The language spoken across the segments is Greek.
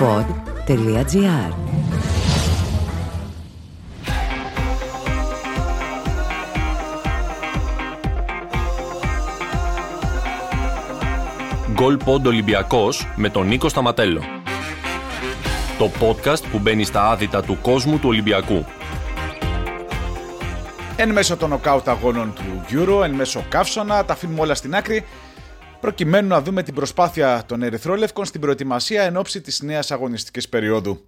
pod.gr Γκολ Πόντ Ολυμπιακός με τον Νίκο Σταματέλο. Το podcast που μπαίνει στα άδυτα του κόσμου του Ολυμπιακού. Εν μέσω των νοκάουτ αγώνων του Euro, εν μέσω καύσωνα, τα αφήνουμε όλα στην άκρη, προκειμένου να δούμε την προσπάθεια των Ερυθρόλευκων στην προετοιμασία εν ώψη της νέας αγωνιστικής περίοδου.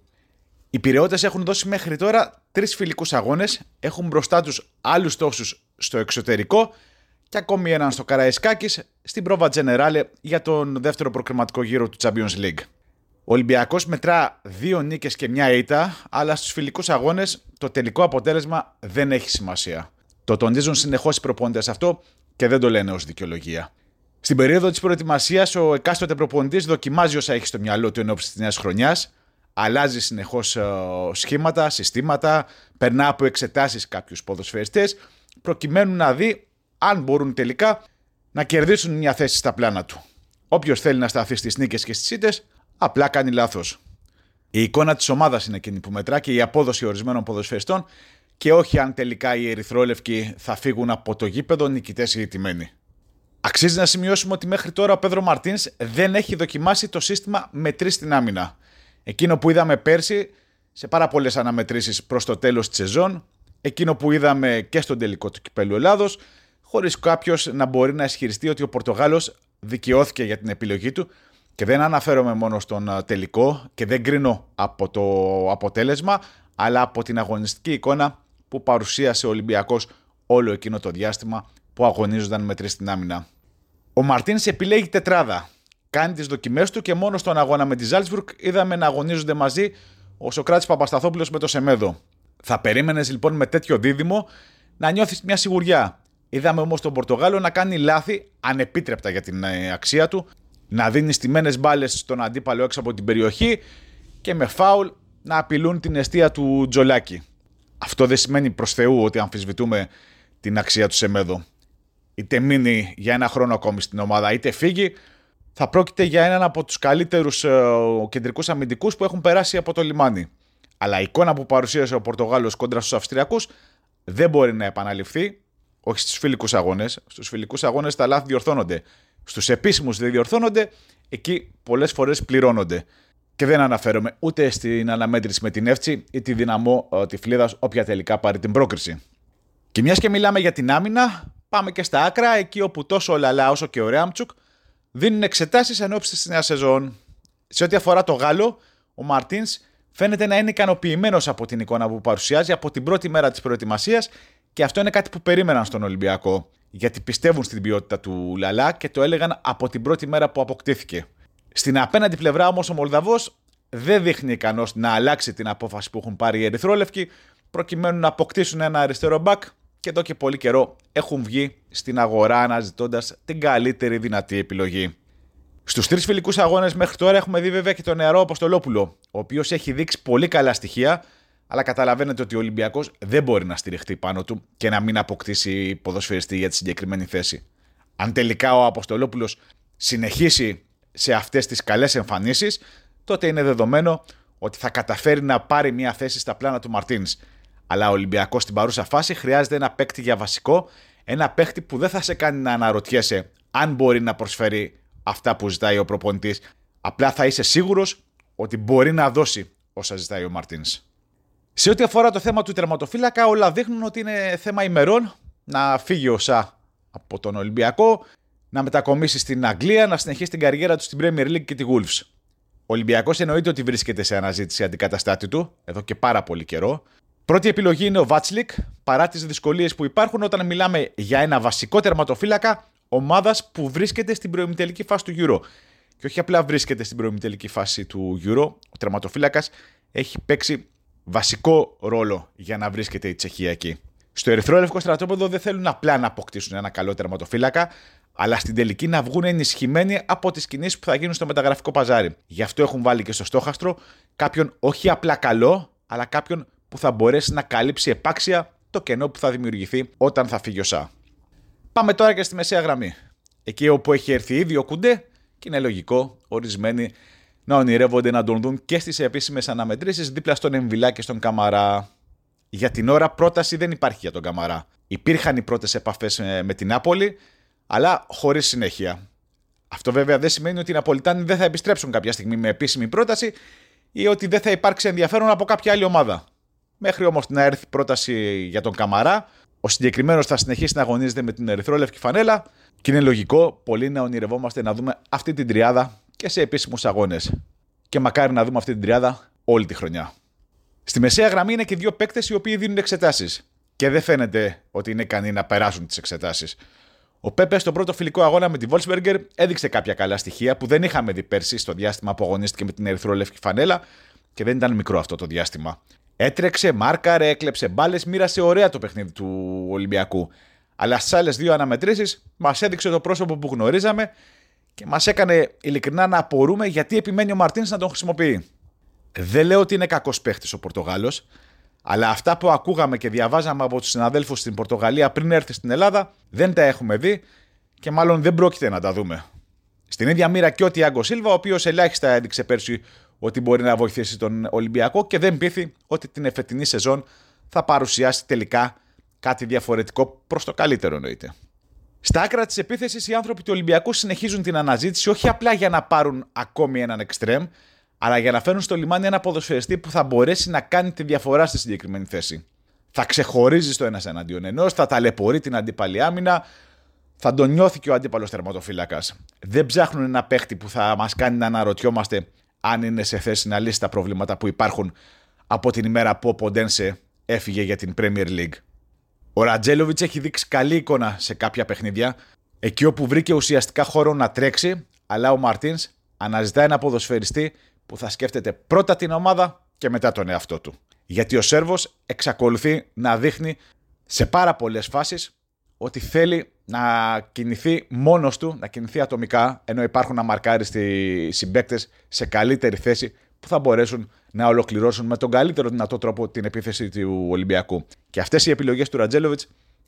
Οι πυρεώτε έχουν δώσει μέχρι τώρα τρεις φιλικούς αγώνες, έχουν μπροστά τους άλλους τόσους στο εξωτερικό και ακόμη έναν στο Καραϊσκάκης στην πρόβα Τζενεράλε για τον δεύτερο προκριματικό γύρο του Champions League. Ο Ολυμπιακός μετρά δύο νίκες και μια ήττα, αλλά στους φιλικούς αγώνες το τελικό αποτέλεσμα δεν έχει σημασία. Το τονίζουν συνεχώς οι προπονητές αυτό και δεν το λένε ως δικαιολογία. Στην περίοδο της προετοιμασίας, ο εκάστοτε προπονητής δοκιμάζει όσα έχει στο μυαλό του εν της νέας χρονιάς, αλλάζει συνεχώς σχήματα, συστήματα, περνά από εξετάσεις κάποιους ποδοσφαιριστές, προκειμένου να δει αν μπορούν τελικά να κερδίσουν μια θέση στα πλάνα του. Όποιος θέλει να σταθεί στις νίκες και στις ήττες, απλά κάνει λάθος. Η εικόνα της ομάδας είναι εκείνη που μετρά και η απόδοση ορισμένων ποδοσφαιριστών και όχι αν τελικά οι Ερυθρόλευκοι θα φύγουν από το γήπεδο νικητές ή ηττημένοι. Αξίζει να σημειώσουμε ότι μέχρι τώρα ο Πέδρο Μαρτίνς δεν έχει δοκιμάσει το σύστημα μετρή στην άμυνα. Εκείνο που είδαμε πέρσι σε πάρα πολλές αναμετρήσεις προς το τέλος της σεζόν, εκείνο που είδαμε και στον τελικό του κυπέλου Ελλάδος, χωρίς κάποιος να μπορεί να ισχυριστεί ότι ο Πορτογάλος δικαιώθηκε για την επιλογή του και δεν αναφέρομαι μόνο στον τελικό και δεν κρίνω από το αποτέλεσμα, αλλά από την αγωνιστική εικόνα που παρουσίασε ο Ολυμπιακός όλο εκείνο το διάστημα που αγωνίζονταν με τρει στην άμυνα. Ο Μαρτίνς επιλέγει τετράδα. Κάνει τις δοκιμές του και μόνο στον αγώνα με τη Ζάλτσμπουργκ είδαμε να αγωνίζονται μαζί ο Σοκράτης Παπασταθόπουλος με το Σεμέδο. Θα περίμενες λοιπόν με τέτοιο δίδυμο να νιώθεις μια σιγουριά. Είδαμε όμως τον Πορτογάλο να κάνει λάθη ανεπίτρεπτα για την ε, αξία του, να δίνει στιμένες μπάλες στον αντίπαλο έξω από την περιοχή και με φάουλ να απειλούν την αιστεία του Τζολάκη. Αυτό δεν σημαίνει προς Θεού ότι αμφισβητούμε την αξία του Σεμέδο είτε μείνει για ένα χρόνο ακόμη στην ομάδα, είτε φύγει, θα πρόκειται για έναν από τους καλύτερους ε, κεντρικούς αμυντικούς που έχουν περάσει από το λιμάνι. Αλλά η εικόνα που παρουσίασε ο Πορτογάλος κόντρα στους Αυστριακούς δεν μπορεί να επαναληφθεί, όχι στους φιλικούς αγώνες. Στους φιλικούς αγώνες τα λάθη διορθώνονται. Στους επίσημους δεν διορθώνονται, εκεί πολλές φορές πληρώνονται. Και δεν αναφέρομαι ούτε στην αναμέτρηση με την Εύτσι ή τη δυναμό ε, τη Φλίδα, όποια τελικά πάρει την πρόκριση. Και μιας και μιλάμε για την άμυνα, Πάμε και στα άκρα, εκεί όπου τόσο ο Λαλά όσο και ο Ρέαμτσουκ δίνουν εξετάσεις εν ώψη της νέας σεζόν. Σε ό,τι αφορά το Γάλλο, ο Μαρτίνς φαίνεται να είναι ικανοποιημένος από την εικόνα που παρουσιάζει από την πρώτη μέρα της προετοιμασίας και αυτό είναι κάτι που περίμεναν στον Ολυμπιακό. Γιατί πιστεύουν στην ποιότητα του Λαλά και το έλεγαν από την πρώτη μέρα που αποκτήθηκε. Στην απέναντι πλευρά όμως ο Μολδαβός δεν δείχνει ικανός να αλλάξει την απόφαση που έχουν πάρει οι Ερυθρόλευκοι προκειμένου να αποκτήσουν ένα αριστερό μπακ και εδώ και πολύ καιρό έχουν βγει στην αγορά αναζητώντας την καλύτερη δυνατή επιλογή. Στους τρεις φιλικούς αγώνες μέχρι τώρα έχουμε δει βέβαια και τον νεαρό Αποστολόπουλο, ο οποίος έχει δείξει πολύ καλά στοιχεία, αλλά καταλαβαίνετε ότι ο Ολυμπιακός δεν μπορεί να στηριχτεί πάνω του και να μην αποκτήσει ποδοσφαιριστή για τη συγκεκριμένη θέση. Αν τελικά ο Αποστολόπουλος συνεχίσει σε αυτές τις καλές εμφανίσεις, τότε είναι δεδομένο ότι θα καταφέρει να πάρει μια θέση στα πλάνα του Μαρτίνς. Αλλά ο Ολυμπιακός στην παρούσα φάση χρειάζεται ένα παίκτη για βασικό, ένα παίκτη που δεν θα σε κάνει να αναρωτιέσαι αν μπορεί να προσφέρει αυτά που ζητάει ο προπονητής. Απλά θα είσαι σίγουρος ότι μπορεί να δώσει όσα ζητάει ο Μαρτίνς. Σε ό,τι αφορά το θέμα του τερματοφύλακα, όλα δείχνουν ότι είναι θέμα ημερών να φύγει ο Σα από τον Ολυμπιακό, να μετακομίσει στην Αγγλία, να συνεχίσει την καριέρα του στην Premier League και τη Wolves. Ο Ολυμπιακός εννοείται ότι βρίσκεται σε αναζήτηση αντικαταστάτη του εδώ και πάρα πολύ καιρό. Πρώτη επιλογή είναι ο Βάτσλικ, παρά τις δυσκολίες που υπάρχουν όταν μιλάμε για ένα βασικό τερματοφύλακα ομάδας που βρίσκεται στην προημιτελική φάση του Euro. Και όχι απλά βρίσκεται στην προημιτελική φάση του Euro, ο τερματοφύλακας έχει παίξει βασικό ρόλο για να βρίσκεται η Τσεχία εκεί. Στο Ερυθρόλευκο στρατόπεδο δεν θέλουν απλά να αποκτήσουν ένα καλό τερματοφύλακα, αλλά στην τελική να βγουν ενισχυμένοι από τις κινήσεις που θα γίνουν στο μεταγραφικό παζάρι. Γι' αυτό έχουν βάλει και στο στόχαστρο κάποιον όχι απλά καλό, αλλά κάποιον που θα μπορέσει να καλύψει επάξια το κενό που θα δημιουργηθεί όταν θα φύγει ο Σα. Πάμε τώρα και στη μεσαία γραμμή. Εκεί όπου έχει έρθει ήδη ο Κουντέ και είναι λογικό ορισμένοι να ονειρεύονται να τον δουν και στις επίσημες αναμετρήσεις δίπλα στον Εμβιλά και στον Καμαρά. Για την ώρα πρόταση δεν υπάρχει για τον Καμαρά. Υπήρχαν οι πρώτες επαφές ε, με την Νάπολη, αλλά χωρίς συνέχεια. Αυτό βέβαια δεν σημαίνει ότι οι Ναπολιτάνοι δεν θα επιστρέψουν κάποια στιγμή με επίσημη πρόταση ή ότι δεν θα υπάρξει ενδιαφέρον από κάποια άλλη ομάδα. Μέχρι όμως να έρθει πρόταση για τον Καμαρά, ο συγκεκριμένος θα συνεχίσει να αγωνίζεται με την ερυθρόλευκη φανέλα και είναι λογικό πολλοί να ονειρευόμαστε να δούμε αυτή την τριάδα και σε επίσημους αγώνες. Και μακάρι να δούμε αυτή την τριάδα όλη τη χρονιά. Στη μεσαία γραμμή είναι και δύο παίκτες οι οποίοι δίνουν εξετάσεις. Και δεν φαίνεται ότι είναι ικανοί να περάσουν τις εξετάσεις. Ο Πέπε στον πρώτο φιλικό αγώνα με τη Wolfsberger έδειξε κάποια καλά στοιχεία που δεν είχαμε δει πέρσι στο διάστημα που αγωνίστηκε με την ερυθρόλευκη φανέλα και δεν ήταν μικρό αυτό το διάστημα. Έτρεξε, μάρκαρε, έκλεψε μπάλες, μοίρασε ωραία το παιχνίδι του Ολυμπιακού. Αλλά στις άλλες δύο αναμετρήσεις μας έδειξε το πρόσωπο που γνωρίζαμε και μας έκανε ειλικρινά να απορούμε γιατί επιμένει ο Μαρτίνς να τον χρησιμοποιεί. Δεν λέω ότι είναι κακός παίχτης ο Πορτογάλος, αλλά αυτά που ακούγαμε και διαβάζαμε από τους συναδέλφους στην Πορτογαλία πριν έρθει στην Ελλάδα δεν τα έχουμε δει και μάλλον δεν πρόκειται να τα δούμε. Στην ίδια μοίρα και ο Τιάγκο Σίλβα, ο οποίος ελάχιστα έδειξε πέρσι ότι μπορεί να βοηθήσει τον Ολυμπιακό και δεν πείθει ότι την εφετινή σεζόν θα παρουσιάσει τελικά κάτι διαφορετικό προς το καλύτερο εννοείται. Στα άκρα της επίθεσης, οι άνθρωποι του Ολυμπιακού συνεχίζουν την αναζήτηση όχι απλά για να πάρουν ακόμη έναν εξτρέμ, αλλά για να φέρουν στο λιμάνι ένα ποδοσφαιριστή που θα μπορέσει να κάνει τη διαφορά στη συγκεκριμένη θέση. Θα ξεχωρίζει το ένας εναντίον ενός, θα ταλαιπωρεί την αντίπαλη άμυνα, θα τον νιώθει και ο αντίπαλος τερματοφύλακα. Δεν ψάχνουν ένα παίχτη που θα μας κάνει να αναρωτιόμαστε αν είναι σε θέση να λύσει τα προβλήματα που υπάρχουν από την ημέρα που ο Ποντένσε έφυγε για την Premier League. Ο Ρατζέλοβιτ έχει δείξει καλή εικόνα σε κάποια παιχνίδια, εκεί όπου βρήκε ουσιαστικά χώρο να τρέξει, αλλά ο Μαρτίνς αναζητά ένα ποδοσφαιριστή που θα σκέφτεται πρώτα την ομάδα και μετά τον εαυτό του. Γιατί ο Σέρβος εξακολουθεί να δείχνει σε πάρα πολλές φάσεις ότι θέλει να κινηθεί μόνος του, να κινηθεί ατομικά, ενώ υπάρχουν αμαρκάριστοι συμπαίκτες σε καλύτερη θέση που θα μπορέσουν να ολοκληρώσουν με τον καλύτερο δυνατό τρόπο την επίθεση του Ολυμπιακού. Και αυτές οι επιλογές του Ρατζέλοβιτ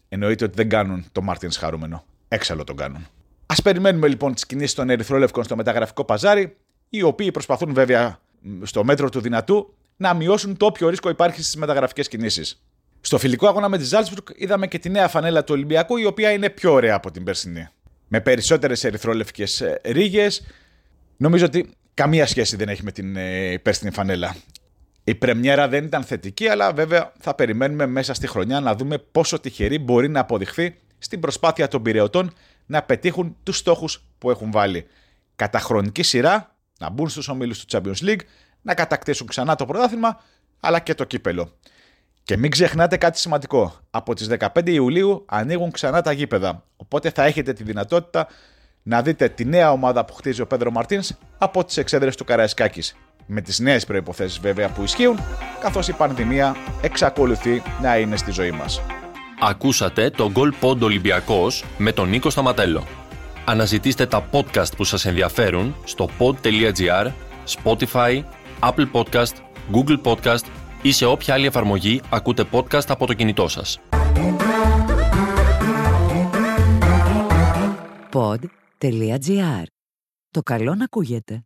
εννοείται ότι δεν κάνουν τον Μάρτιν χαρούμενο. Έξαλλο τον κάνουν. Α περιμένουμε λοιπόν τις κινήσεις των Ερυθρόλευκων στο μεταγραφικό παζάρι, οι οποίοι προσπαθούν βέβαια στο μέτρο του δυνατού να μειώσουν το όποιο ρίσκο υπάρχει στις μεταγραφικές κινήσεις. Στο φιλικό αγώνα με τη Ζάλτσμπουργκ είδαμε και τη νέα φανέλα του Ολυμπιακού, η οποία είναι πιο ωραία από την περσινή. Με περισσότερες ερυθρόλευκες ρίγες. Νομίζω ότι καμία σχέση δεν έχει με την ε, περσινή φανέλα. Η πρεμιέρα δεν ήταν θετική, αλλά βέβαια θα περιμένουμε μέσα στη χρονιά να δούμε πόσο τυχερή μπορεί να αποδειχθεί στην προσπάθεια των πυρεωτών να πετύχουν τους στόχους που έχουν βάλει. Κατά χρονική σειρά να μπουν στους ομίλους του Champions League, να κατακτήσουν ξανά το πρωτάθλημα, αλλά και το κύπελο. Και μην ξεχνάτε κάτι σημαντικό. Από τις 15 Ιουλίου ανοίγουν ξανά τα γήπεδα. Οπότε θα έχετε τη δυνατότητα να δείτε τη νέα ομάδα που χτίζει ο Πέδρο Μαρτίνς από τις εξέδρες του Καραϊσκάκης. Με τις νέες προϋποθέσεις βέβαια που ισχύουν, καθώς η πανδημία εξακολουθεί να είναι στη ζωή μας. Ακούσατε το Goal Pod Ολυμπιακός με τον Νίκο Σταματέλο. Αναζητήστε τα podcast που σας ενδιαφέρουν στο pod.gr, Spotify, Apple Podcast, Google Podcast ή σε όποια άλλη εφαρμογή ακούτε podcast από το κινητό σας. Pod.gr. Το καλό να ακούγεται.